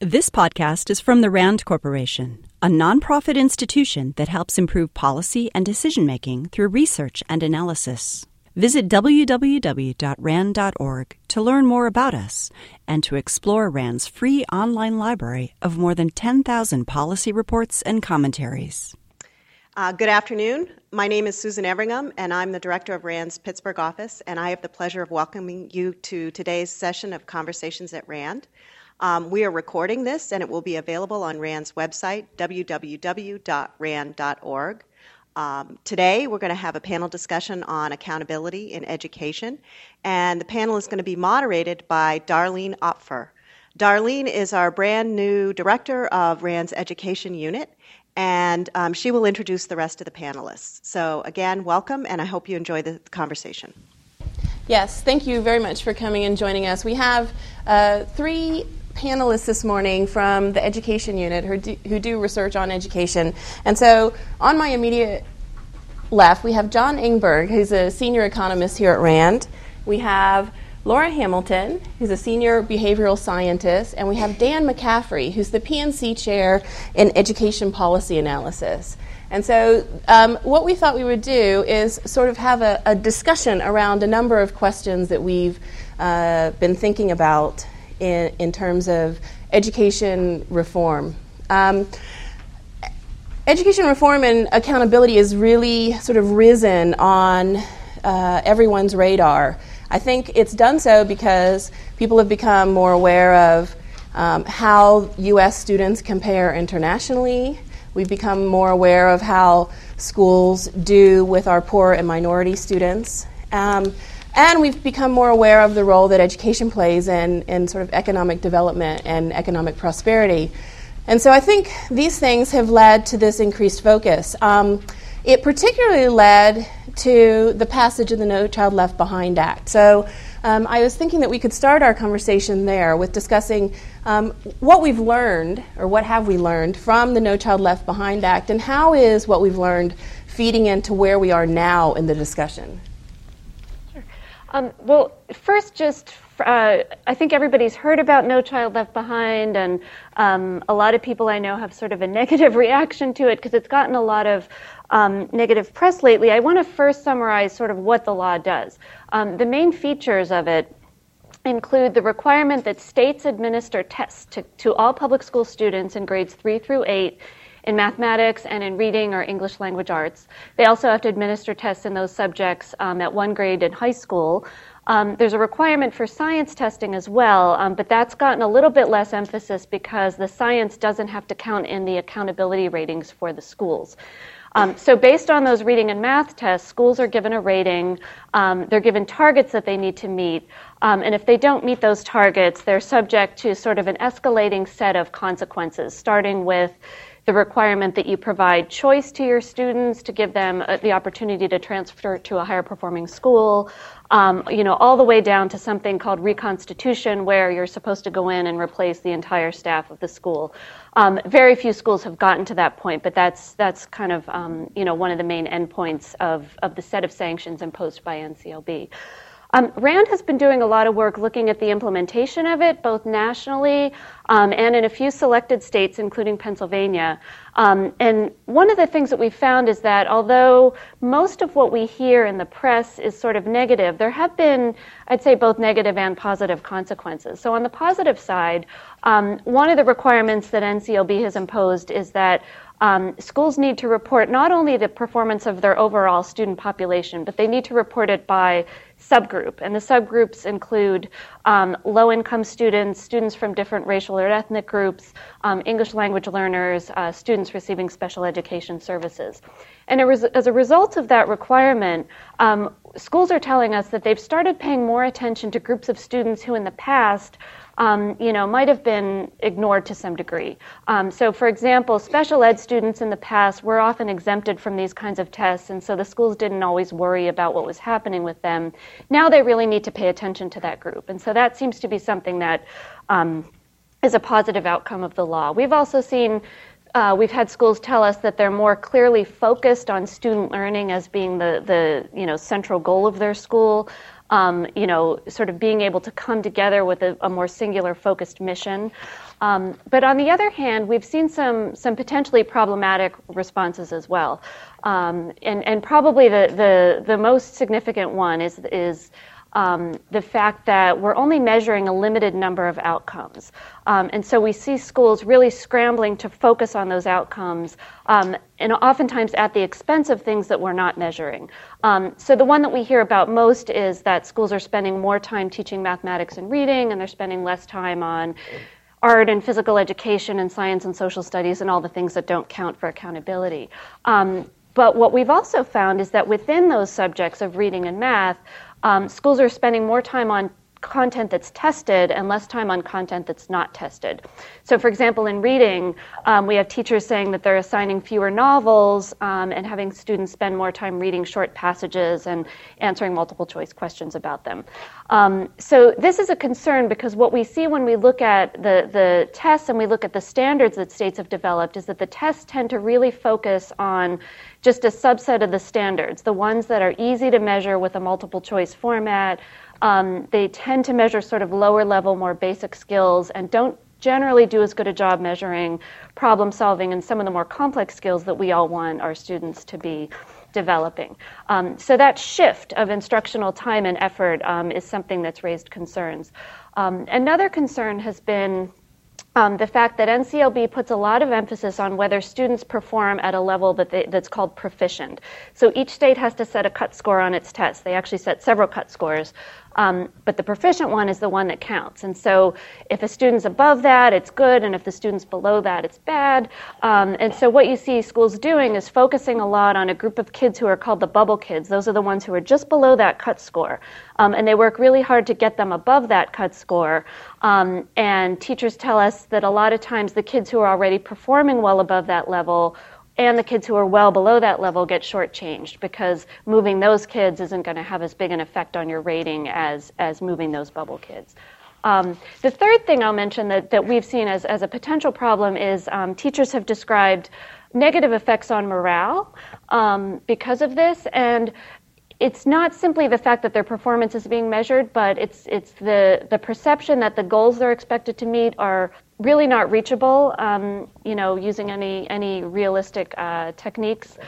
This podcast is from the RAND Corporation, a nonprofit institution that helps improve policy and decision making through research and analysis. Visit www.rand.org to learn more about us and to explore RAND's free online library of more than 10,000 policy reports and commentaries. Uh, good afternoon. My name is Susan Everingham, and I'm the director of RAND's Pittsburgh office, and I have the pleasure of welcoming you to today's session of Conversations at RAND. Um, we are recording this, and it will be available on RAND's website, www.rand.org. Um, today, we're going to have a panel discussion on accountability in education, and the panel is going to be moderated by Darleen Opfer. Darleen is our brand new director of RAND's education unit, and um, she will introduce the rest of the panelists. So, again, welcome, and I hope you enjoy the conversation. Yes, thank you very much for coming and joining us. We have uh, three panelists this morning from the education unit who do, who do research on education. And so on my immediate left, we have John Engberg, who's a senior economist here at RAND. We have Laura Hamilton, who's a senior behavioral scientist, and we have Dan McCaffrey, who's the PNC chair in education policy analysis. And so, um, what we thought we would do is sort of have a, a discussion around a number of questions that we've uh, been thinking about in, in terms of education reform. Um, education reform and accountability has really sort of risen on uh, everyone's radar. I think it's done so because people have become more aware of um, how U.S. students compare internationally. We've become more aware of how schools do with our poor and minority students. Um, and we've become more aware of the role that education plays in, in sort of economic development and economic prosperity. And so I think these things have led to this increased focus. Um, it particularly led to the passage of the No Child Left Behind Act. So um, I was thinking that we could start our conversation there with discussing um, what we've learned, or what have we learned, from the No Child Left Behind Act, and how is what we've learned feeding into where we are now in the discussion. Um, well, first, just uh, I think everybody's heard about No Child Left Behind, and um, a lot of people I know have sort of a negative reaction to it because it's gotten a lot of um, negative press lately. I want to first summarize sort of what the law does. Um, the main features of it include the requirement that states administer tests to, to all public school students in grades 3 through 8 in mathematics and in reading or English language arts. They also have to administer tests in those subjects um, at one grade in high school. Um, there's a requirement for science testing as well, um, but that's gotten a little bit less emphasis because the science doesn't have to count in the accountability ratings for the schools. Um, so, based on those reading and math tests, schools are given a rating. Um, they're given targets that they need to meet. Um, and if they don't meet those targets, they're subject to sort of an escalating set of consequences, starting with the requirement that you provide choice to your students to give them uh, the opportunity to transfer to a higher performing school, um, you know, all the way down to something called reconstitution, where you're supposed to go in and replace the entire staff of the school. Um, very few schools have gotten to that point, but that's that's kind of um, you know one of the main endpoints of of the set of sanctions imposed by NCLB. Um, RAND has been doing a lot of work looking at the implementation of it, both nationally um, and in a few selected states, including Pennsylvania. Um, and one of the things that we found is that although most of what we hear in the press is sort of negative, there have been, I'd say, both negative and positive consequences. So, on the positive side, um, one of the requirements that NCLB has imposed is that um, schools need to report not only the performance of their overall student population, but they need to report it by subgroup. And the subgroups include um, low income students, students from different racial or ethnic groups, um, English language learners, uh, students receiving special education services. And as a result of that requirement, um, schools are telling us that they've started paying more attention to groups of students who in the past um, you know, might have been ignored to some degree. Um, so, for example, special ed students in the past were often exempted from these kinds of tests, and so the schools didn't always worry about what was happening with them. Now they really need to pay attention to that group, and so that seems to be something that um, is a positive outcome of the law. We've also seen uh, we've had schools tell us that they're more clearly focused on student learning as being the, the you know central goal of their school um, you know, sort of being able to come together with a, a more singular focused mission. Um, but on the other hand, we've seen some some potentially problematic responses as well, um, and and probably the, the the most significant one is is um, the fact that we're only measuring a limited number of outcomes. Um, and so we see schools really scrambling to focus on those outcomes, um, and oftentimes at the expense of things that we're not measuring. Um, so the one that we hear about most is that schools are spending more time teaching mathematics and reading, and they're spending less time on art and physical education and science and social studies and all the things that don't count for accountability. Um, but what we've also found is that within those subjects of reading and math, um, schools are spending more time on content that's tested and less time on content that's not tested. So, for example, in reading, um, we have teachers saying that they're assigning fewer novels um, and having students spend more time reading short passages and answering multiple choice questions about them. Um, so, this is a concern because what we see when we look at the, the tests and we look at the standards that states have developed is that the tests tend to really focus on just a subset of the standards, the ones that are easy to measure with a multiple choice format. Um, they tend to measure sort of lower level, more basic skills and don't generally do as good a job measuring problem solving and some of the more complex skills that we all want our students to be developing. Um, so that shift of instructional time and effort um, is something that's raised concerns. Um, another concern has been um, the fact that NCLB puts a lot of emphasis on whether students perform at a level that they, that's called proficient. So each state has to set a cut score on its test. They actually set several cut scores. Um, but the proficient one is the one that counts. And so if a student's above that, it's good, and if the student's below that, it's bad. Um, and so what you see schools doing is focusing a lot on a group of kids who are called the bubble kids. Those are the ones who are just below that cut score. Um, and they work really hard to get them above that cut score. Um, and teachers tell us that a lot of times the kids who are already performing well above that level and the kids who are well below that level get shortchanged because moving those kids isn't going to have as big an effect on your rating as, as moving those bubble kids. Um, the third thing I'll mention that, that we've seen as, as a potential problem is um, teachers have described negative effects on morale um, because of this. And it's not simply the fact that their performance is being measured, but it's, it's the, the perception that the goals they're expected to meet are really not reachable, um, you know, using any any realistic uh, techniques.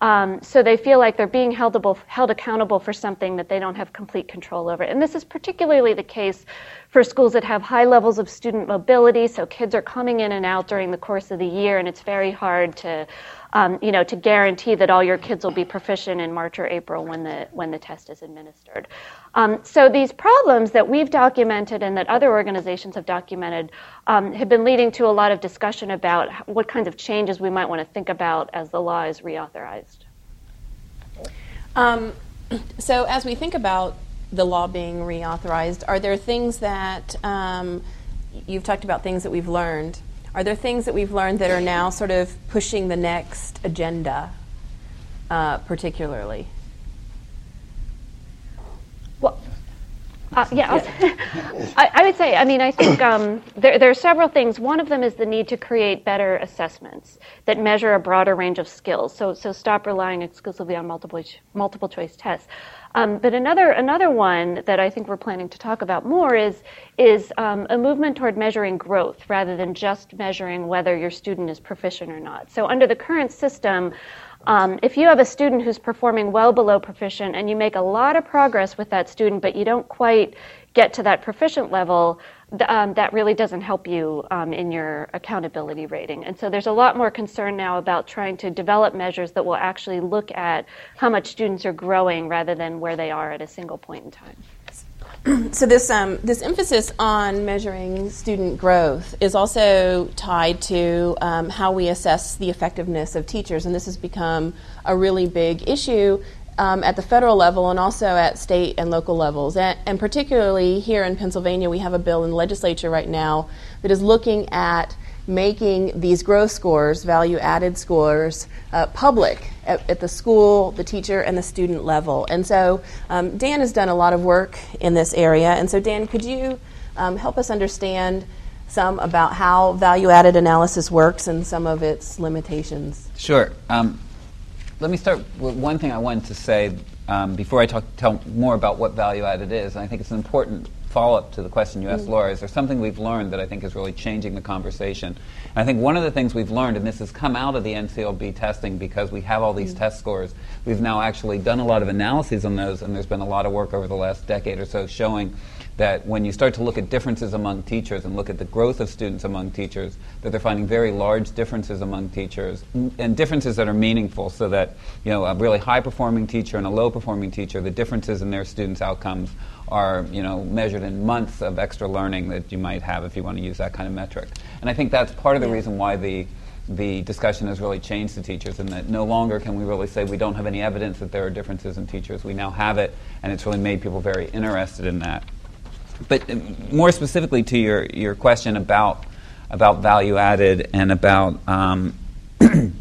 Um, so they feel like they're being held, held accountable for something that they don't have complete control over. And this is particularly the case for schools that have high levels of student mobility. So kids are coming in and out during the course of the year, and it's very hard to um, you know, to guarantee that all your kids will be proficient in March or April when the when the test is administered. Um, so these problems that we've documented and that other organizations have documented um, have been leading to a lot of discussion about what kinds of changes we might want to think about as the law is reauthorized. Um, so as we think about the law being reauthorized, are there things that um, you've talked about things that we've learned are there things that we've learned that are now sort of pushing the next agenda, uh, particularly? Well, uh, yeah. I, I, would say, I mean, I think um, there, there, are several things. One of them is the need to create better assessments that measure a broader range of skills. So, so stop relying exclusively on multiple, multiple choice tests. Um, but another another one that I think we're planning to talk about more is is um, a movement toward measuring growth rather than just measuring whether your student is proficient or not. So under the current system. Um, if you have a student who's performing well below proficient and you make a lot of progress with that student, but you don't quite get to that proficient level, um, that really doesn't help you um, in your accountability rating. And so there's a lot more concern now about trying to develop measures that will actually look at how much students are growing rather than where they are at a single point in time. So this um, this emphasis on measuring student growth is also tied to um, how we assess the effectiveness of teachers, and this has become a really big issue um, at the federal level and also at state and local levels. And, and, particularly here in Pennsylvania, we have a bill in the legislature right now that is looking at making these growth scores, value added scores, uh, public at, at, the school, the teacher, and the student level. And so um, Dan has done a lot of work in this area. And so, Dan, could you um, help us understand? Some about how value added analysis works and some of its limitations. Sure. Um, let me start with one thing I wanted to say um, before I talk, tell more about what value added is. And I think it's important follow up to the question you asked, mm. Laura, is there something we've learned that I think is really changing the conversation? And I think one of the things we've learned, and this has come out of the NCLB testing because we have all these mm. test scores, we've now actually done a lot of analyses on those, and there's been a lot of work over the last decade or so showing that when you start to look at differences among teachers and look at the growth of students among teachers, that they're finding very large differences among teachers and differences that are meaningful so that, you know, a really high performing teacher and a low performing teacher, the differences in their students' outcomes are, you know, measured in months of extra learning that you might have if you want to use that kind of metric. And I think that's part of the reason why the the discussion has really changed to teachers and that no longer can we really say we don't have any evidence that there are differences in teachers. We now have it, and it's really made people very interested in that. But more specifically to your, your question about, about value added and about um,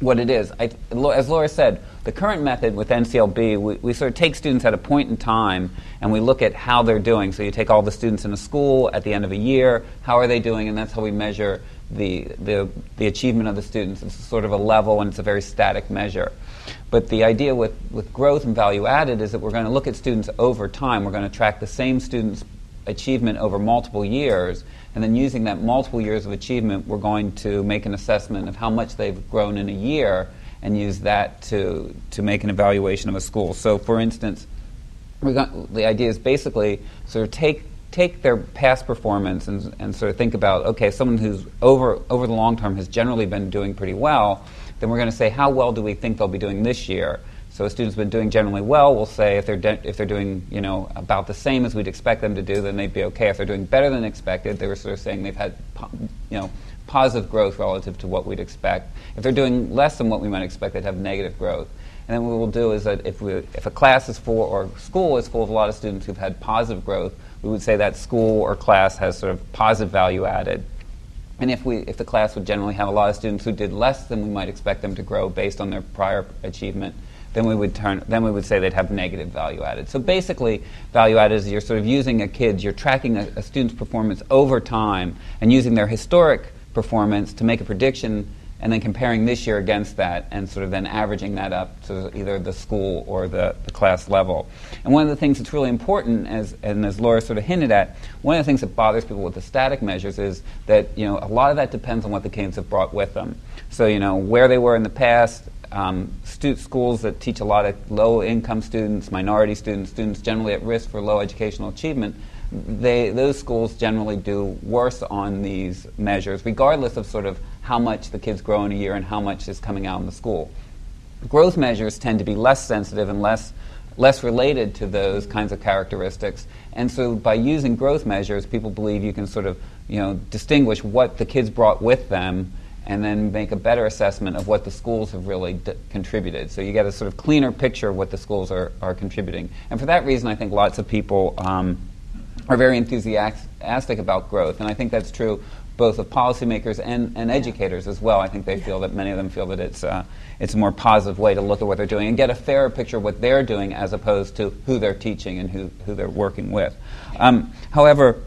what it is, I, as Laura said, the current method with NCLB, we, we, sort of take students at a point in time and we look at how they're doing. So you take all the students in a school at the end of a year, how are they doing, and that's how we measure the, the, the achievement of the students. It's sort of a level and it's a very static measure. But the idea with, with growth and value added is that we're going to look at students over time. We're going to track the same students' achievement over multiple years, and then using that multiple years of achievement, we're going to make an assessment of how much they've grown in a year and use that to, to make an evaluation of a school. So, for instance, got, the idea is basically sort of take take their past performance and, and sort of think about okay, someone who's over over the long term has generally been doing pretty well then we're going to say how well do we think they'll be doing this year. So a student's been doing generally well, we'll say if they're de- if they're doing you know about the same as we'd expect them to do, then they'd be okay. If they're doing better than expected, they were sort of saying they've had you know positive growth relative to what we'd expect. If they're doing less than what we might expect, they'd have negative growth. And then what we'll do is that if, we, if a class is full or school is full of a lot of students who've had positive growth, we would say that school or class has sort of positive value added. And if, we, if the class would generally have a lot of students who did less than we might expect them to grow based on their prior achievement, then we would turn, then we would say they'd have negative value added. So basically, value added is you're sort of using a kid, you're tracking a, a student's performance over time and using their historic performance to make a prediction and then comparing this year against that and sort of then averaging that up to either the school or the, the class level. And one of the things that's really important, as, and as Laura sort of hinted at, one of the things that bothers people with the static measures is that you know, a lot of that depends on what the kids have brought with them. So, you know, where they were in the past, um, stu- schools that teach a lot of low income students, minority students, students generally at risk for low educational achievement, they, those schools generally do worse on these measures, regardless of sort of how much the kids grow in a year and how much is coming out in the school. Growth measures tend to be less sensitive and less less related to those kinds of characteristics. And so by using growth measures, people believe you can sort of, you know, distinguish what the kids brought with them and then make a better assessment of what the schools have really d- contributed. So you get a sort of cleaner picture of what the schools are, are contributing. And for that reason, I think lots of people um, are very enthusiastic about growth. And I think that's true both of policymakers and, and educators as well. I think they feel that many of them feel that it's, uh, it's a more positive way to look at what they're doing and get a fairer picture of what they're doing as opposed to who they're teaching and who, who they're working with. Um, however,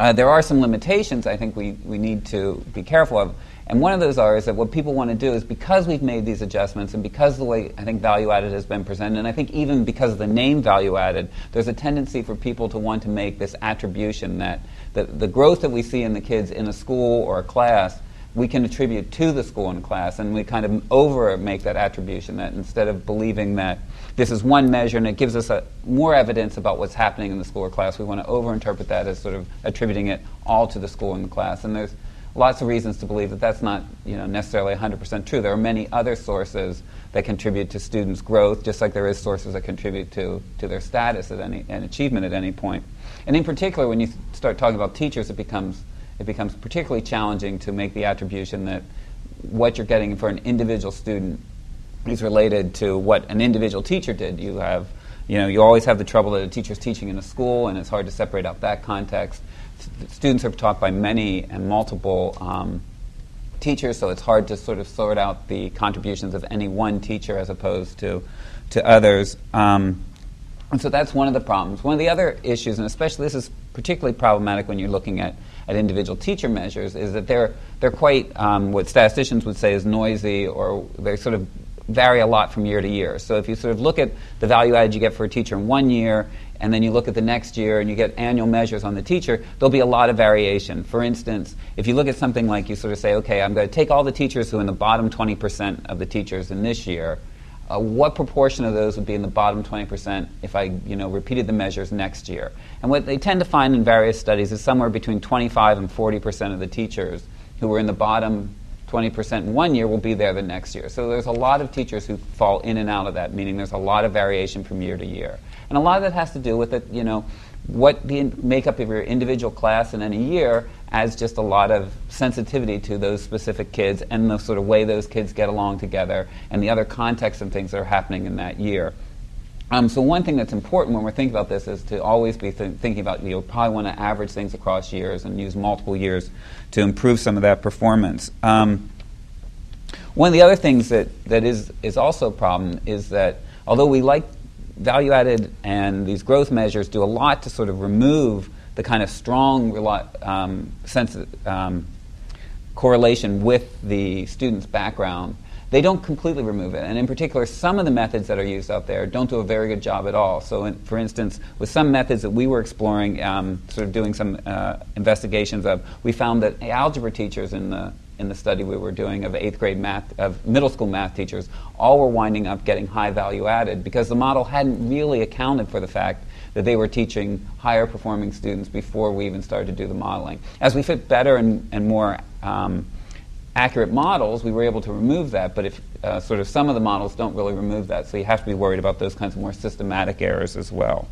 uh, there are some limitations I think we, we need to be careful of. And one of those are is that what people want to do is because we've made these adjustments and because the way I think value added has been presented, and I think even because of the name value added, there's a tendency for people to want to make this attribution that the, the growth that we see in the kids in a school or a class we can attribute to the school and class, and we kind of over make that attribution that instead of believing that this is one measure and it gives us a, more evidence about what's happening in the school or class, we want to overinterpret that as sort of attributing it all to the school and the class. And there's lots of reasons to believe that that's not you know, necessarily 100% true. There are many other sources that contribute to students' growth, just like there is sources that contribute to, to their status at any, and achievement at any point. And in particular, when you start talking about teachers, it becomes, it becomes particularly challenging to make the attribution that what you're getting for an individual student is related to what an individual teacher did. You have, you know, you always have the trouble that a teacher's teaching in a school, and it's hard to separate out that context. Students are taught by many and multiple um, teachers, so it's hard to sort of sort out the contributions of any one teacher as opposed to to others. Um, and so that's one of the problems. One of the other issues, and especially this is particularly problematic when you're looking at, at individual teacher measures, is that they're, they're quite, um, what statisticians would say is noisy, or they sort of vary a lot from year to year. So if you sort of look at the value added you get for a teacher in one year, and then you look at the next year and you get annual measures on the teacher, there'll be a lot of variation. For instance, if you look at something like you sort of say, okay, I'm going to take all the teachers who are in the bottom 20% of the teachers in this year, uh, what proportion of those would be in the bottom 20% if I you know, repeated the measures next year? And what they tend to find in various studies is somewhere between 25 and 40% of the teachers who were in the bottom 20% in one year will be there the next year. So there's a lot of teachers who fall in and out of that, meaning there's a lot of variation from year to year. And a lot of that has to do with it, you know, what the makeup of your individual class in any year adds just a lot of sensitivity to those specific kids and the sort of way those kids get along together and the other contexts and things that are happening in that year. Um, so one thing that's important when we're thinking about this is to always be th- thinking about you probably want to average things across years and use multiple years to improve some of that performance. Um, one of the other things that, that is, is also a problem is that although we like value added and these growth measures do a lot to sort of remove the kind of strong um, sense um, correlation with the student's background they don't completely remove it. And in particular, some of the methods that are used out there don't do a very good job at all. So, in, for instance, with some methods that we were exploring, um, sort of doing some uh, investigations of, we found that algebra teachers in the in the study we were doing of eighth grade math, of middle school math teachers, all were winding up getting high value added because the model hadn't really accounted for the fact that they were teaching higher performing students before we even started to do the modeling. As we fit better and, and more um, accurate models, we were able to remove that, but if uh, sort of some of the models don't really remove that, so you have to be worried about those kinds of more systematic errors as well.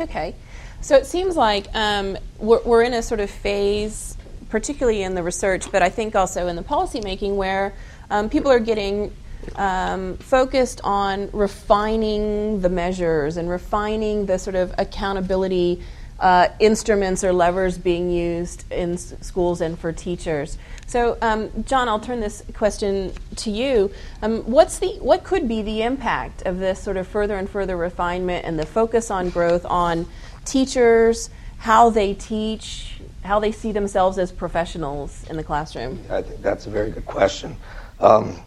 Okay. So it seems like um, we're, we're, in a sort of phase, particularly in the research, but I think also in the policymaking, where um, people are getting um, focused on refining the measures and refining the sort of accountability uh, instruments or levers being used in s- schools and for teachers. So, um, John, I'll turn this question to you. Um, what's the what could be the impact of this sort of further and further refinement and the focus on growth on teachers, how they teach, how they see themselves as professionals in the classroom? I think that's a very good question. Um,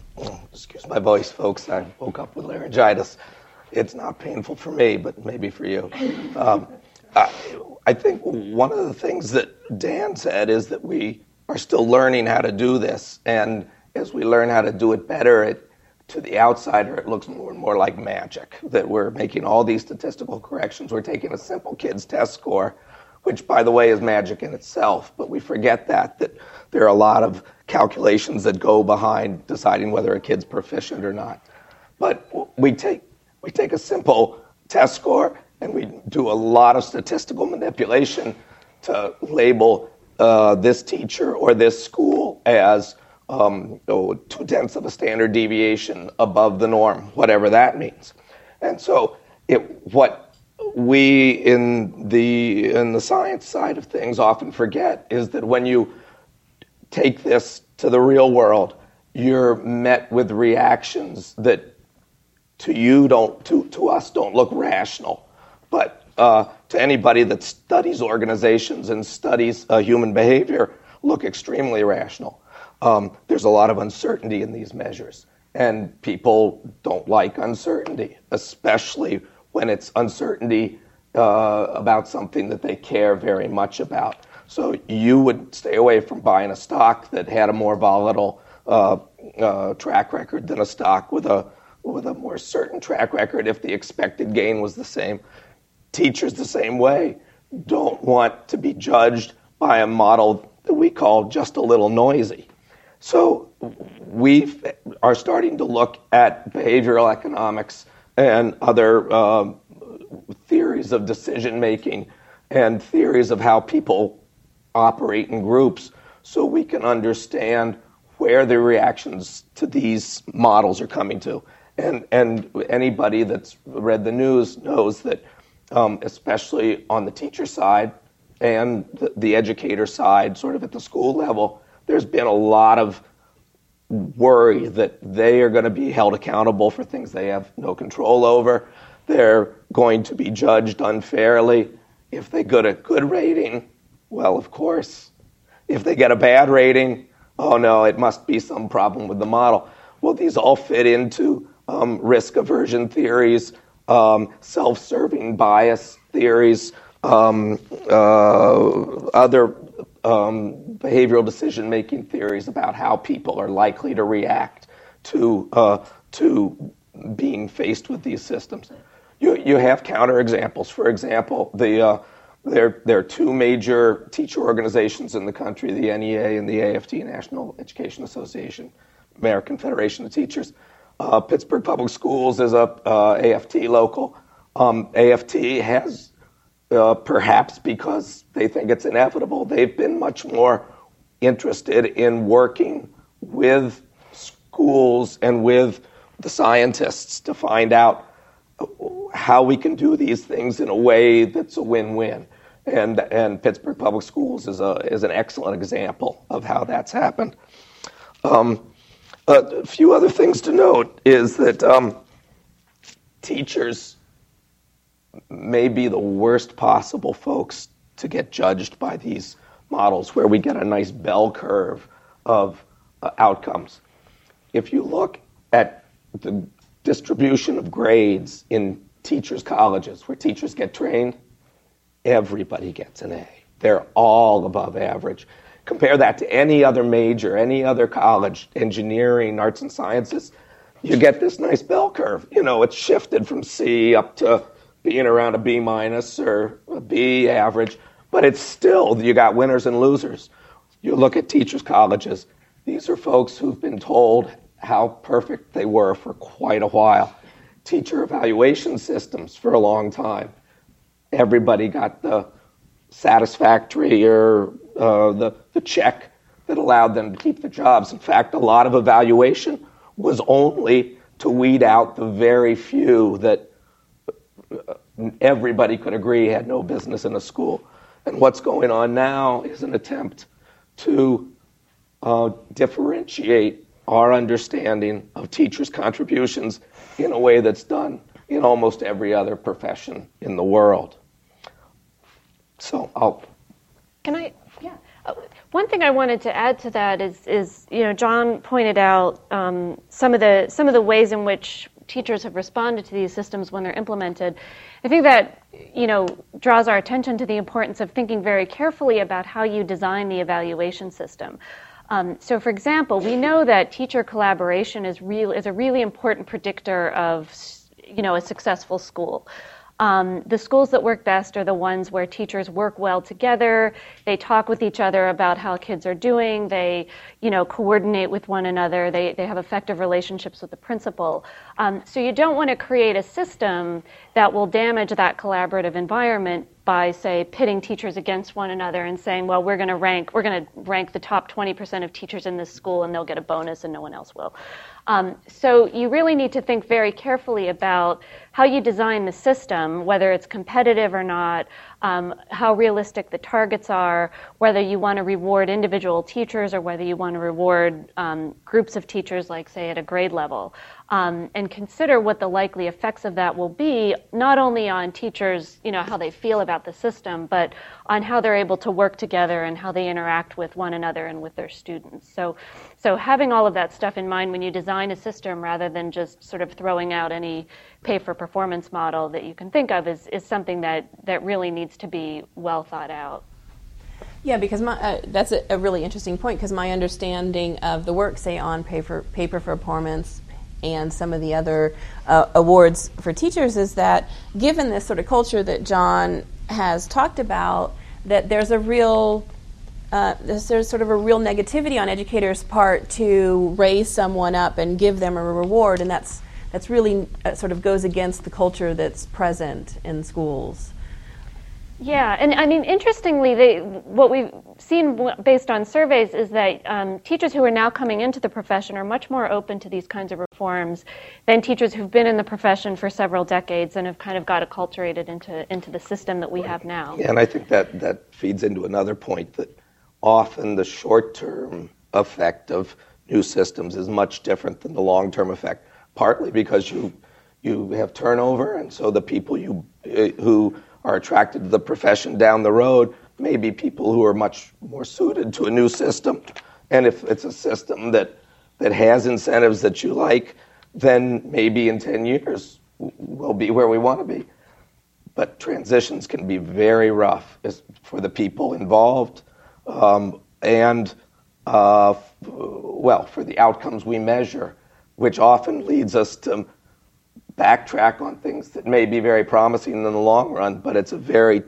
excuse my voice, folks. I woke up with laryngitis. It's not painful for me, but maybe for you. Um, I, think one of the things that Dan said is that we are still learning how to do this. And as we learn how to do it better, it, to the outsider, it looks more and more like magic that we're making all these statistical corrections. We're taking a simple kid's test score, which, by the way, is magic in itself. But we forget that, that there are a lot of calculations that go behind deciding whether a kid's proficient or not. But we take, we take a simple test score and we do a lot of statistical manipulation to label uh, this teacher or this school as um, oh, two tenths of a standard deviation above the norm, whatever that means. And so, it, what we in the in the science side of things often forget is that when you take this to the real world, you're met with reactions that to you don't to, to us don't look rational, but uh, to anybody that studies organizations and studies uh, human behavior look extremely rational. Um, there's a lot of uncertainty in these measures, and people don't like uncertainty, especially when it's uncertainty uh, about something that they care very much about. So you would stay away from buying a stock that had a more volatile uh, uh, track record than a stock with a with a more certain track record if the expected gain was the same. Teachers, the same way, don't want to be judged by a model that we call just a little noisy. So we are starting to look at behavioral economics and other uh, theories of decision making and theories of how people operate in groups so we can understand where the reactions to these models are coming to. And, and anybody that's read the news knows that um, especially on the teacher side and the, the educator side, sort of at the school level, there's been a lot of worry that they are going to be held accountable for things they have no control over. They're going to be judged unfairly. If they get a good rating, well, of course. If they get a bad rating, oh no, it must be some problem with the model. Well, these all fit into um, risk aversion theories um, self-serving bias theories, um, uh, other um, behavioral decision-making theories about how people are likely to react to uh, to being faced with these systems. You, you have counterexamples. For example, the, uh, there, there are two major teacher organizations in the country the NEA and the AFT, National Education Association, American Federation of Teachers. Uh, Pittsburgh Public Schools is a uh, AFT local. Um, AFT has, uh, perhaps because they think it's inevitable, they've been much more interested in working with schools and with the scientists to find out how we can do these things in a way that's a win-win. And, and Pittsburgh Public Schools is, a, is an excellent example of how that's happened. Um, a few other things to note is that um, teachers may be the worst possible folks to get judged by these models where we get a nice bell curve of uh, outcomes. If you look at the distribution of grades in teachers' colleges where teachers get trained, everybody gets an A. They're all above average. Compare that to any other major, any other college, engineering, arts and sciences, you get this nice bell curve. You know, it's shifted from C up to being around a B minus or a B average, but it's still, you got winners and losers. You look at teachers' colleges, these are folks who've been told how perfect they were for quite a while. Teacher evaluation systems for a long time. Everybody got the satisfactory or uh, the, the check that allowed them to keep the jobs. In fact, a lot of evaluation was only to weed out the very few that uh, everybody could agree had no business in a school. And what's going on now is an attempt to uh, differentiate our understanding of teachers' contributions in a way that's done in almost every other profession in the world. So I'll. Can I? Yeah. Uh, one thing I wanted to add to that is, is you know, John pointed out um, some of the some of the ways in which teachers have responded to these systems when they're implemented. I think that you know draws our attention to the importance of thinking very carefully about how you design the evaluation system. Um, so, for example, we know that teacher collaboration is real is a really important predictor of you know a successful school. Um, the schools that work best are the ones where teachers work well together. They talk with each other about how kids are doing. They, you know, coordinate with one another. They, they have effective relationships with the principal. Um, so you don't want to create a system that will damage that collaborative environment by, say, pitting teachers against one another and saying, well, we're going to rank, we're going to rank the top 20% of teachers in this school and they'll get a bonus and no one else will. Um, so you really need to think very carefully about how you design the system, whether it's competitive or not, um, how realistic the targets are, whether you want to reward individual teachers or whether you want to reward um, groups of teachers, like, say, at a grade level. Um, and consider what the likely effects of that will be, not only on teachers, you know, how they feel about the system, but on how they're able to work together and how they interact with one another and with their students. So, so having all of that stuff in mind when you design a system, rather than just sort of throwing out any pay for performance model that you can think of, is, is something that, that really needs to be well thought out. Yeah, because my, uh, that's a, a, really interesting point because my understanding of the work, say, on pay for, paper for performance and some of the other uh, awards for teachers is that given this sort of culture that John has talked about, that there's a real uh, there's, sort of a real negativity on educators' part to raise someone up and give them a reward, and that's that's really uh, sort of goes against the culture that's present in schools. Yeah, and I mean, interestingly, they, what we've seen based on surveys is that um, teachers who are now coming into the profession are much more open to these kinds of reforms than teachers who've been in the profession for several decades and have kind of got acculturated into into the system that we have now. Yeah, and I think that that feeds into another point that often the short-term effect of new systems is much different than the long-term effect. Partly because you you have turnover, and so the people you uh, who are attracted to the profession down the road may be people who are much more suited to a new system. And if it's a system that, that has incentives that you like, then maybe in 10 years we'll be where we want to be. But transitions can be very rough for the people involved um, and, uh, well, for the outcomes we measure, which often leads us to backtrack on things that may be very promising in the long run, but it's a very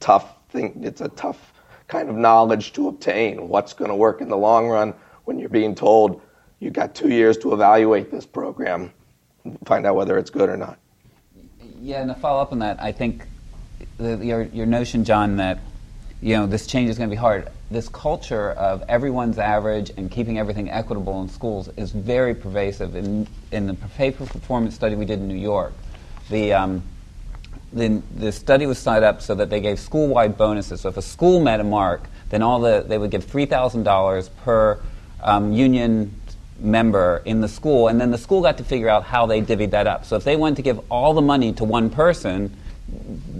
tough thing. It's a tough kind of knowledge to obtain. What's going to work in the long run when you're being told you've got two years to evaluate this program, find out whether it's good or not. Yeah, and to follow up on that, I think the, your, your notion, John, that you know this change is going to be hard. This culture of everyone's average and keeping everything equitable in schools is very pervasive. In, in the pay for performance study we did in New York, the um, the, the study was set up so that they gave school-wide bonuses. So if a school met a mark, then all the they would give three thousand dollars per um, union member in the school, and then the school got to figure out how they divvied that up. So if they wanted to give all the money to one person,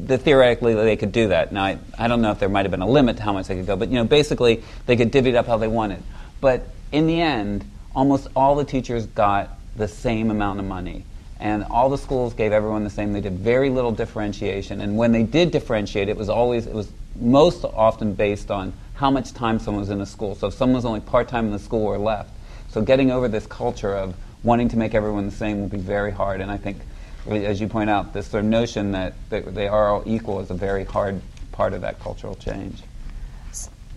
the, theoretically they could do that. Now I, I don't know if there might have been a limit to how much they could go, but you know basically they could divvy it up how they wanted. But in the end, almost all the teachers got the same amount of money. And all the schools gave everyone the same. They did very little differentiation. And when they did differentiate, it was always, it was most often based on how much time someone was in the school. So if someone was only part time in the school or left. So getting over this culture of wanting to make everyone the same will be very hard. And I think, as you point out, this sort of notion that they are all equal is a very hard part of that cultural change.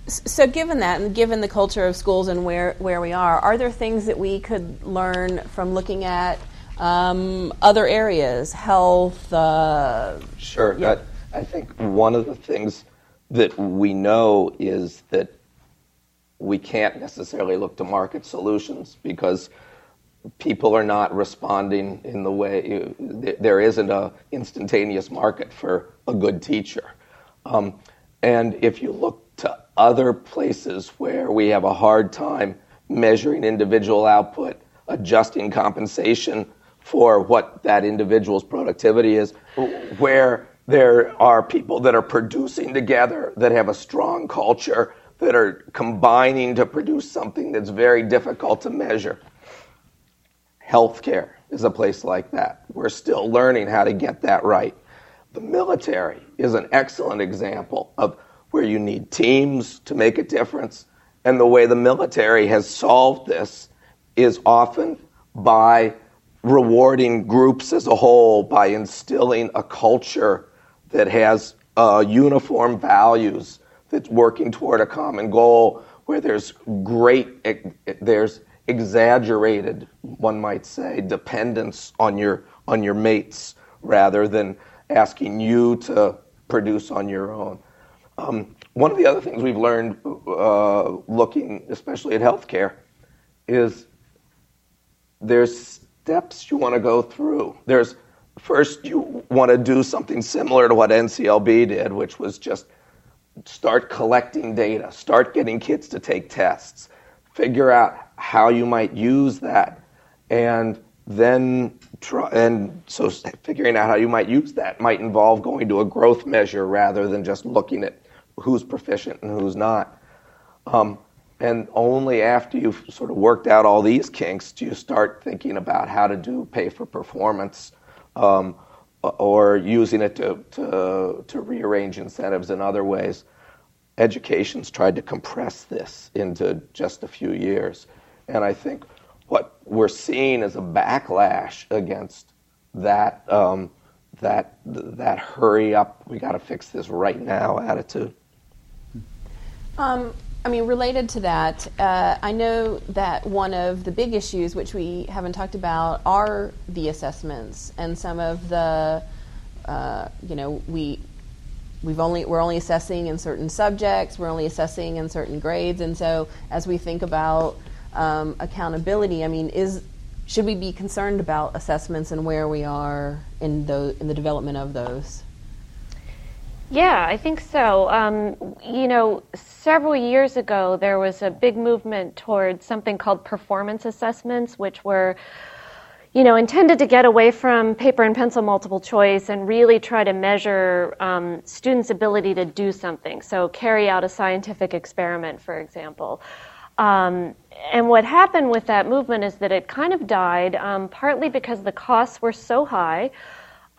So, given that, and given the culture of schools and where, where we are, are there things that we could learn from looking at um, other areas, health? Uh, sure. Yeah. I, I think one of the things that we know is that we can't necessarily look to market solutions because people are not responding in the way there isn't a instantaneous market for a good teacher um, and if you look to other places where we have a hard time measuring individual output adjusting compensation for what that individual's productivity is where there are people that are producing together that have a strong culture that are combining to produce something that's very difficult to measure. Healthcare is a place like that. We're still learning how to get that right. The military is an excellent example of where you need teams to make a difference. And the way the military has solved this is often by rewarding groups as a whole, by instilling a culture that has uh, uniform values that's working toward a common goal where there's great, there's exaggerated, one might say, dependence on your, on your mates rather than asking you to produce on your own. Um, one of the other things we've learned uh, looking especially at healthcare is there's steps you want to go through. There's first you want to do something similar to what NCLB did, which was just start collecting data, start getting kids to take tests, figure out how you might use that, and then try. And so, figuring out how you might use that might involve going to a growth measure rather than just looking at who's proficient and who's not. Um, and only after you've sort of worked out all these kinks do you start thinking about how to do pay for performance um, or using it to, to, to rearrange incentives in other ways. Education's tried to compress this into just a few years. And I think what we're seeing is a backlash against that, um, that, that hurry up, we got to fix this right now attitude. Um, I mean, related to that, uh, I know that one of the big issues, which we haven't talked about, are the assessments and some of the, uh, you know, we we've only we're only assessing in certain subjects, we're only assessing in certain grades, and so as we think about um, accountability, I mean, is should we be concerned about assessments and where we are in the in the development of those? Yeah, I think so. Um, you know, several years ago, there was a big movement towards something called performance assessments, which were, you know, intended to get away from paper and pencil multiple choice and really try to measure um, students' ability to do something. So, carry out a scientific experiment, for example. Um, and what happened with that movement is that it kind of died, um, partly because the costs were so high,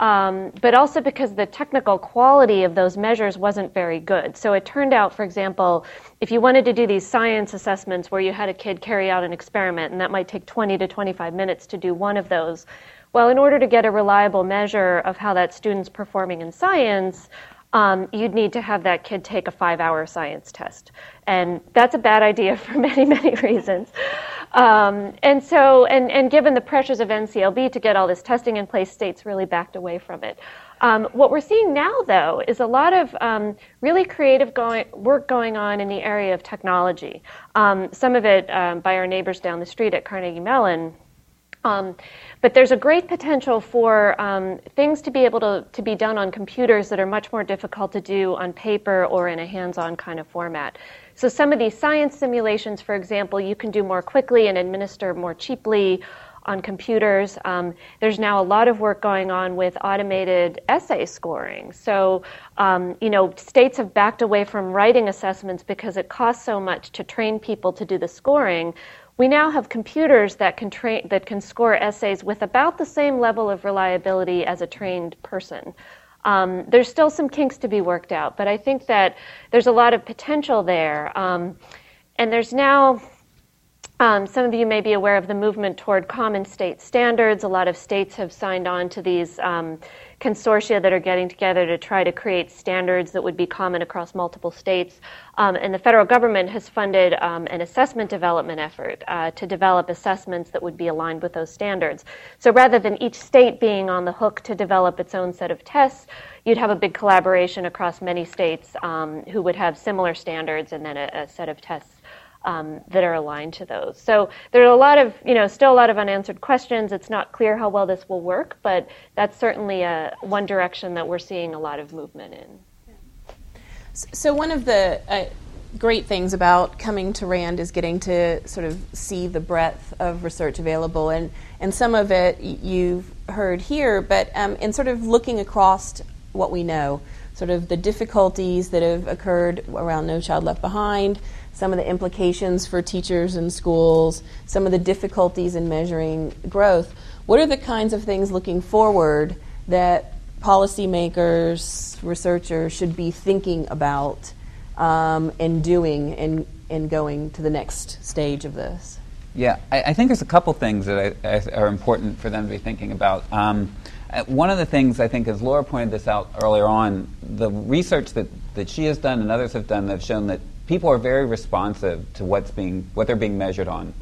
um, but also because the technical quality of those measures wasn't very good. So it turned out, for example, if you wanted to do these science assessments where you had a kid carry out an experiment, and that might take 20 to 25 minutes to do one of those, well, in order to get a reliable measure of how that student's performing in science, um, you'd need to have that kid take a five hour science test. And that's a bad idea for many, many reasons. Um, and so, and, and given the pressures of NCLB to get all this testing in place, states really backed away from it. Um, what we're seeing now, though, is a lot of um, really creative going, work going on in the area of technology. Um, some of it um, by our neighbors down the street at Carnegie Mellon. Um, but there's a great potential for um, things to be able to, to be done on computers that are much more difficult to do on paper or in a hands on kind of format. So, some of these science simulations, for example, you can do more quickly and administer more cheaply on computers. Um, there's now a lot of work going on with automated essay scoring. So, um, you know, states have backed away from writing assessments because it costs so much to train people to do the scoring we now have computers that can, tra- that can score essays with about the same level of reliability as a trained person. Um, there's still some kinks to be worked out, but I think that there's a lot of potential there. Um, and there's now, um, some of you may be aware of the movement toward common state standards. A lot of states have signed on to these um, consortia that are getting together to try to create standards that would be common across multiple states. Um, and the federal government has funded um, an assessment development effort uh, to develop assessments that would be aligned with those standards. So rather than each state being on the hook to develop its own set of tests, you'd have a big collaboration across many states um, who would have similar standards and then a, a set of tests um, that are aligned to those. So there are a lot of, you know, still a lot of unanswered questions. It's not clear how well this will work, but that's certainly a, one direction that we're seeing a lot of movement in. So one of the uh, great things about coming to RAND is getting to sort of see the breadth of research available, and and some of it you've heard here, but um, in sort of looking across what we know, sort of the difficulties that have occurred around No Child Left Behind, some of the implications for teachers and schools, some of the difficulties in measuring growth. What are the kinds of things looking forward that policymakers, researchers should be thinking about um, and doing and, and going to the next stage of this? Yeah, I, I think there's a couple things that I, I, are important for them to be thinking about. Um, uh, one of the things I think, as Laura pointed this out earlier on, the research that, that she has done and others have done have shown that people are very responsive to what's being what they're being measured on,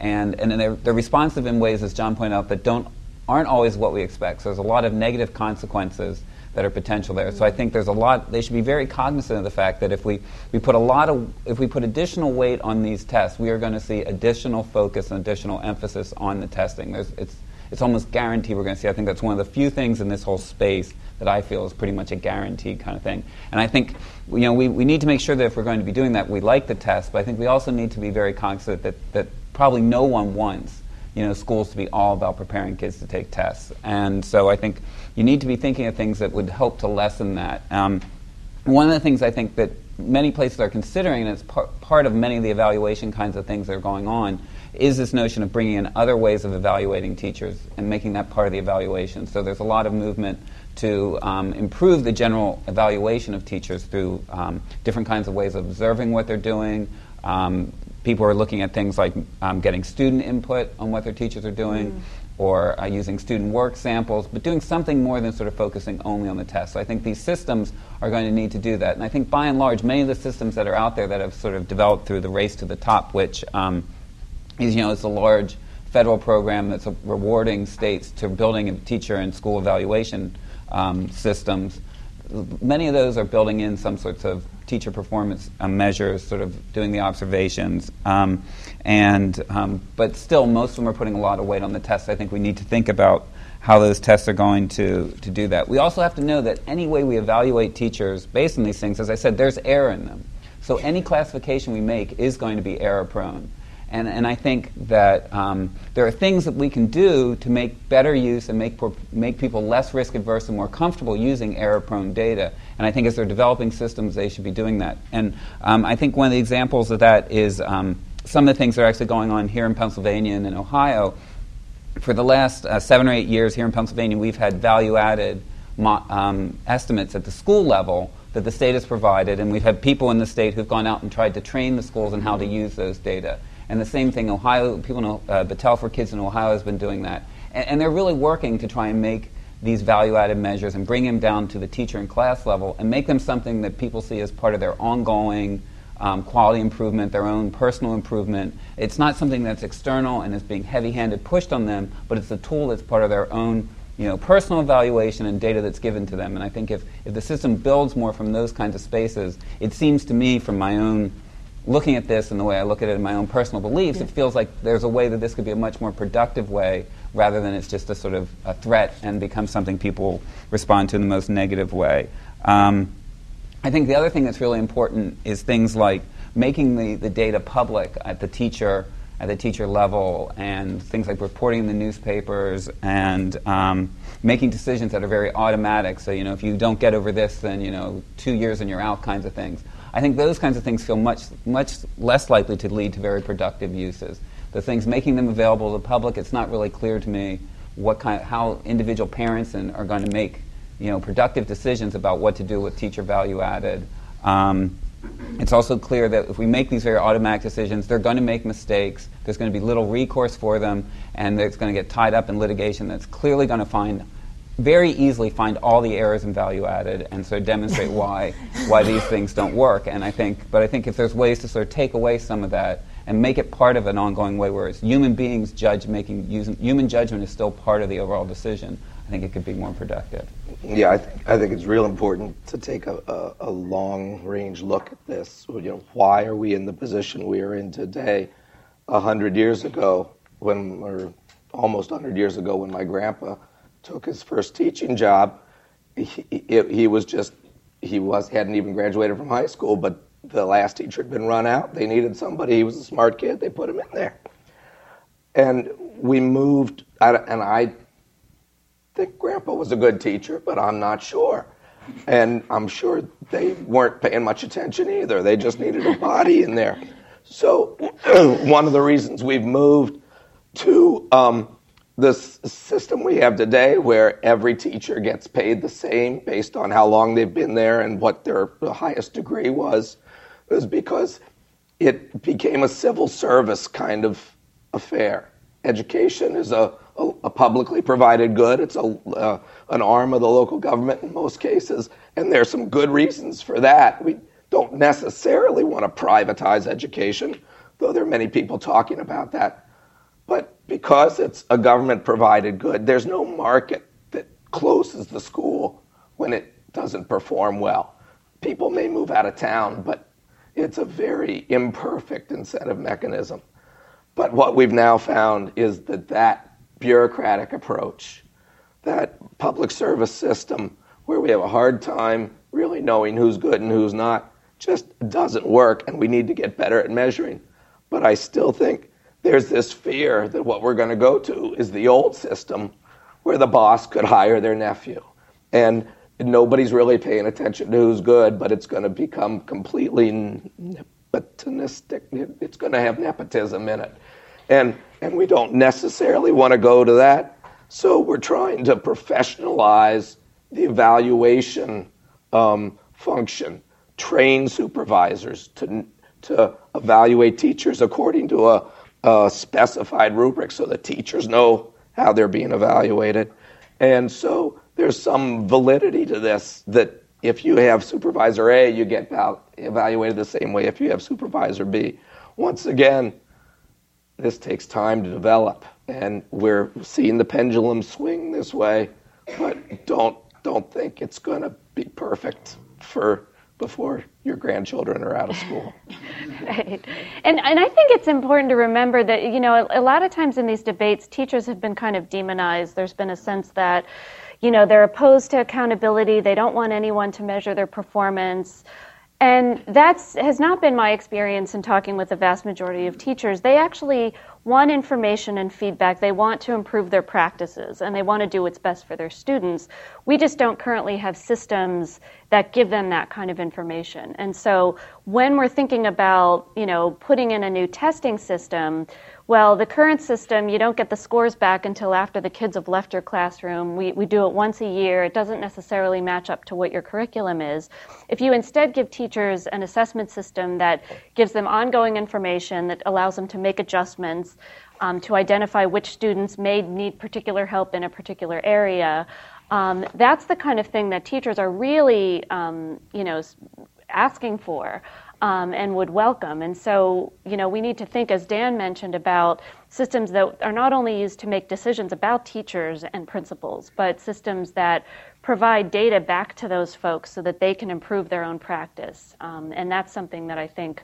and and they're, they're responsive in ways, as John pointed out, that don't aren't always what we expect. So there's a lot of negative consequences that are potential there. So I think there's a lot. They should be very cognizant of the fact that if we, we put a lot of if we put additional weight on these tests, we are going to see additional focus and additional emphasis on the testing. There's, it's it's almost guaranteed we're going to see. I think that's one of the few things in this whole space that I feel is pretty much a guaranteed kind of thing. And I think you know we, we need to make sure that if we're going to be doing that, we like the test. But I think we also need to be very cognizant that that probably no one wants you know schools to be all about preparing kids to take tests. And so I think you need to be thinking of things that would help to lessen that. Um, one of the things I think that many places are considering, and it's par- part of many of the evaluation kinds of things that are going on, is this notion of bringing in other ways of evaluating teachers and making that part of the evaluation. So there's a lot of movement to um, improve the general evaluation of teachers through um, different kinds of ways of observing what they're doing. Um, people are looking at things like um, getting student input on what their teachers are doing. Mm. Or uh, using student work samples, but doing something more than sort of focusing only on the test. So I think these systems are going to need to do that. And I think by and large, many of the systems that are out there that have sort of developed through the race to the top, which um, is, you know, it's a large federal program that's rewarding states to building a teacher and school evaluation um, systems. Many of those are building in some sorts of teacher performance uh, measures, sort of doing the observations. Um, and um, but still, most of them are putting a lot of weight on the tests. I think we need to think about how those tests are going to, to do that. We also have to know that any way we evaluate teachers based on these things, as I said, there's error in them. So any classification we make is going to be error prone. And, and I think that um, there are things that we can do to make better use and make, make people less risk averse and more comfortable using error prone data. And I think as they're developing systems, they should be doing that. And um, I think one of the examples of that is um, some of the things that are actually going on here in Pennsylvania and in Ohio. For the last uh, seven or eight years here in Pennsylvania, we've had value added mo- um, estimates at the school level that the state has provided, and we've had people in the state who've gone out and tried to train the schools on how to use those data. And the same thing, Ohio, people know, uh, Battelle for Kids in Ohio has been doing that. And, and they're really working to try and make these value added measures and bring them down to the teacher and class level and make them something that people see as part of their ongoing um, quality improvement, their own personal improvement. It's not something that's external and is being heavy handed pushed on them, but it's a tool that's part of their own you know, personal evaluation and data that's given to them. And I think if, if the system builds more from those kinds of spaces, it seems to me from my own looking at this and the way I look at it in my own personal beliefs, yeah. it feels like there's a way that this could be a much more productive way rather than it's just a sort of a threat and becomes something people respond to in the most negative way. Um, I think the other thing that's really important is things like making the, the data public at the teacher at the teacher level and things like reporting in the newspapers and um, making decisions that are very automatic. So, you know, if you don't get over this, then, you know, two years and you're out kinds of things. I think those kinds of things feel much, much less likely to lead to very productive uses. The things making them available to the public, it's not really clear to me what kind of, how individual parents and, are going to make you know, productive decisions about what to do with teacher value added. Um, it's also clear that if we make these very automatic decisions, they're going to make mistakes. There's going to be little recourse for them, and it's going to get tied up in litigation that's clearly going to find very easily find all the errors in value added and sort of demonstrate why why these things don't work. And I think, but I think if there's ways to sort of take away some of that and make it part of an ongoing way where it's human beings judge making using, human judgment is still part of the overall decision. I think it could be more productive. Yeah, I think I think it's real important to take a, a, a long range look at this. You know, why are we in the position we are in today? A hundred years ago, when or almost hundred years ago, when my grandpa took his first teaching job, he, he, was just he was hadn't even graduated from high school, but the last teacher had been run out. They needed somebody. He was a smart kid. They put him in there, and we moved. And I think Grandpa was a good teacher, but I'm not sure. And I'm sure they weren't paying much attention either. They just needed a body in there. So, one of the reasons we've moved to um, this system we have today, where every teacher gets paid the same based on how long they've been there and what their highest degree was, is because it became a civil service kind of affair. Education is a a, a publicly provided good. It's a, uh, an arm of the local government in most cases, and there's some good reasons for that. We don't necessarily want to privatize education, though there are many people talking about that. But because it's a government provided good, there's no market that closes the school when it doesn't perform well. People may move out of town, but it's a very imperfect incentive mechanism. But what we've now found is that that bureaucratic approach, that public service system where we have a hard time really knowing who's good and who's not, just doesn't work, and we need to get better at measuring. But I still think there's this fear that what we're going to go to is the old system where the boss could hire their nephew. And nobody's really paying attention to who's good, but it's going to become completely nepotistic. It's going to have nepotism in it. And, and we don't necessarily want to go to that. So we're trying to professionalize the evaluation um, function, train supervisors to, to evaluate teachers according to a, a specified rubric so the teachers know how they're being evaluated. And so there's some validity to this that if you have supervisor A, you get evaluated the same way if you have supervisor B. Once again, this takes time to develop, and we're seeing the pendulum swing this way. But don't don't think it's going to be perfect for before your grandchildren are out of school. right. And and I think it's important to remember that you know a, a lot of times in these debates teachers have been kind of demonized. There's been a sense that you know they're opposed to accountability. They don't want anyone to measure their performance. And that has not been my experience in talking with the vast majority of teachers. They actually want information and feedback. They want to improve their practices and they want to do what's best for their students. We just don't currently have systems that give them that kind of information. And so when we're thinking about, you know, putting in a new testing system, well, the current system, you don't get the scores back until after the kids have left your classroom. We, we do it once a year. It doesn't necessarily match up to what your curriculum is. If you instead give teachers an assessment system that gives them ongoing information, that allows them to make adjustments, um, to identify which students may need particular help in a particular area, um, that's the kind of thing that teachers are really, um, you know, asking for um, and would welcome. And so, you know, we need to think, as Dan mentioned, about systems that are not only used to make decisions about teachers and principals, but systems that provide data back to those folks so that they can improve their own practice. Um, and that's something that I think.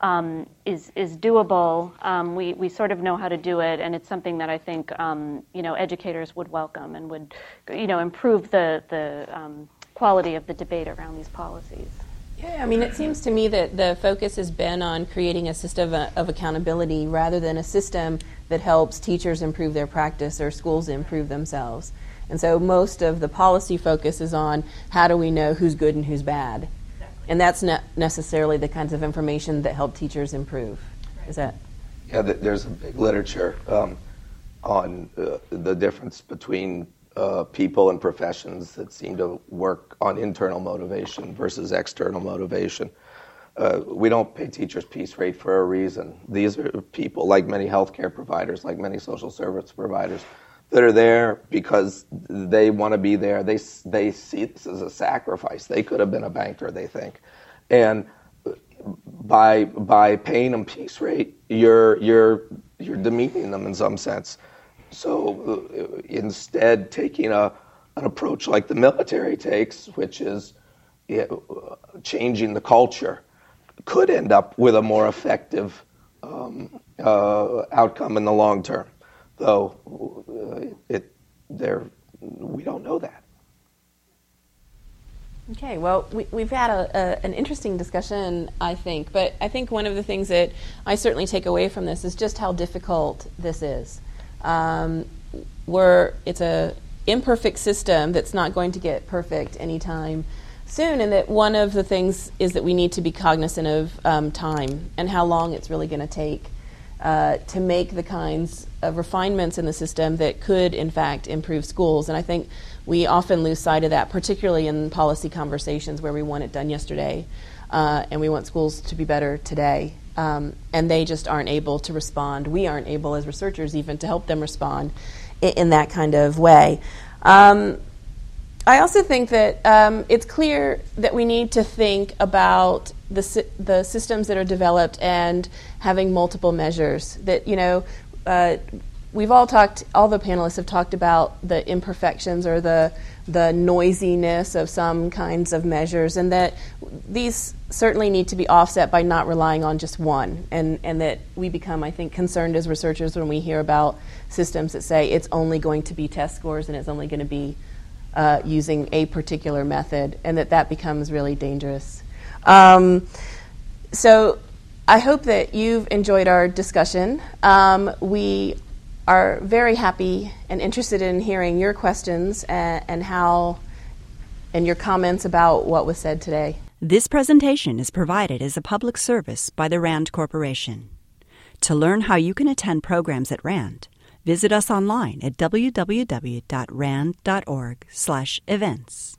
Um, is is doable. Um, we we sort of know how to do it, and it's something that I think um, you know educators would welcome and would you know improve the the um, quality of the debate around these policies. Yeah, I mean, it seems to me that the focus has been on creating a system of, of, accountability rather than a system that helps teachers improve their practice or schools improve themselves. And so most of the policy focus is on how do we know who's good and who's bad. And that's not necessarily the kinds of information that help teachers improve. Is that? Yeah, there's a big literature um, on uh, the difference between uh, people and professions that seem to work on internal motivation versus external motivation. Uh, we don't pay teachers piece rate for a reason. These are people, like many healthcare providers, like many social service providers, that are there because they want to be there. They, they see this as a sacrifice. They could have been a banker, they think. And by, by paying them piece rate, you're, you're, you're demeaning them in some sense. So uh, instead, taking a, an approach like the military takes, which is uh, changing the culture, could end up with a more effective um, uh, outcome in the long term. Though uh, it, there, we don't know that. Okay, well, we, have had a, a, an interesting discussion, I think, but I think one of the things that I certainly take away from this is just how difficult this is um, we're, it's a imperfect system that's not going to get perfect anytime soon, and that one of the things is that we need to be cognizant of um, time and how long it's really going to take uh, to make the kinds of refinements in the system that could, in fact, improve schools. And I think we often lose sight of that, particularly in policy conversations where we want it done yesterday uh, and we want schools to be better today um, and they just aren't able to respond. We aren't able, as researchers, even to help them respond in, in that kind of way. Um, I also think that um, it's clear that we need to think about the, the systems that are developed and having multiple measures. That, you know, uh, we've all talked, all the panelists have talked about the imperfections or the the noisiness of some kinds of measures, and that these certainly need to be offset by not relying on just one, and, and that we become, I think, concerned as researchers when we hear about systems that say it's only going to be test scores and it's only going to be uh, using a particular method, and that that becomes really dangerous. Um, so I hope that you've enjoyed our discussion. Um, we are very happy and interested in hearing your questions and, and how and your comments about what was said today. This presentation is provided as a public service by the RAND Corporation. To learn how you can attend programs at RAND, visit us online at www.rand.org/events.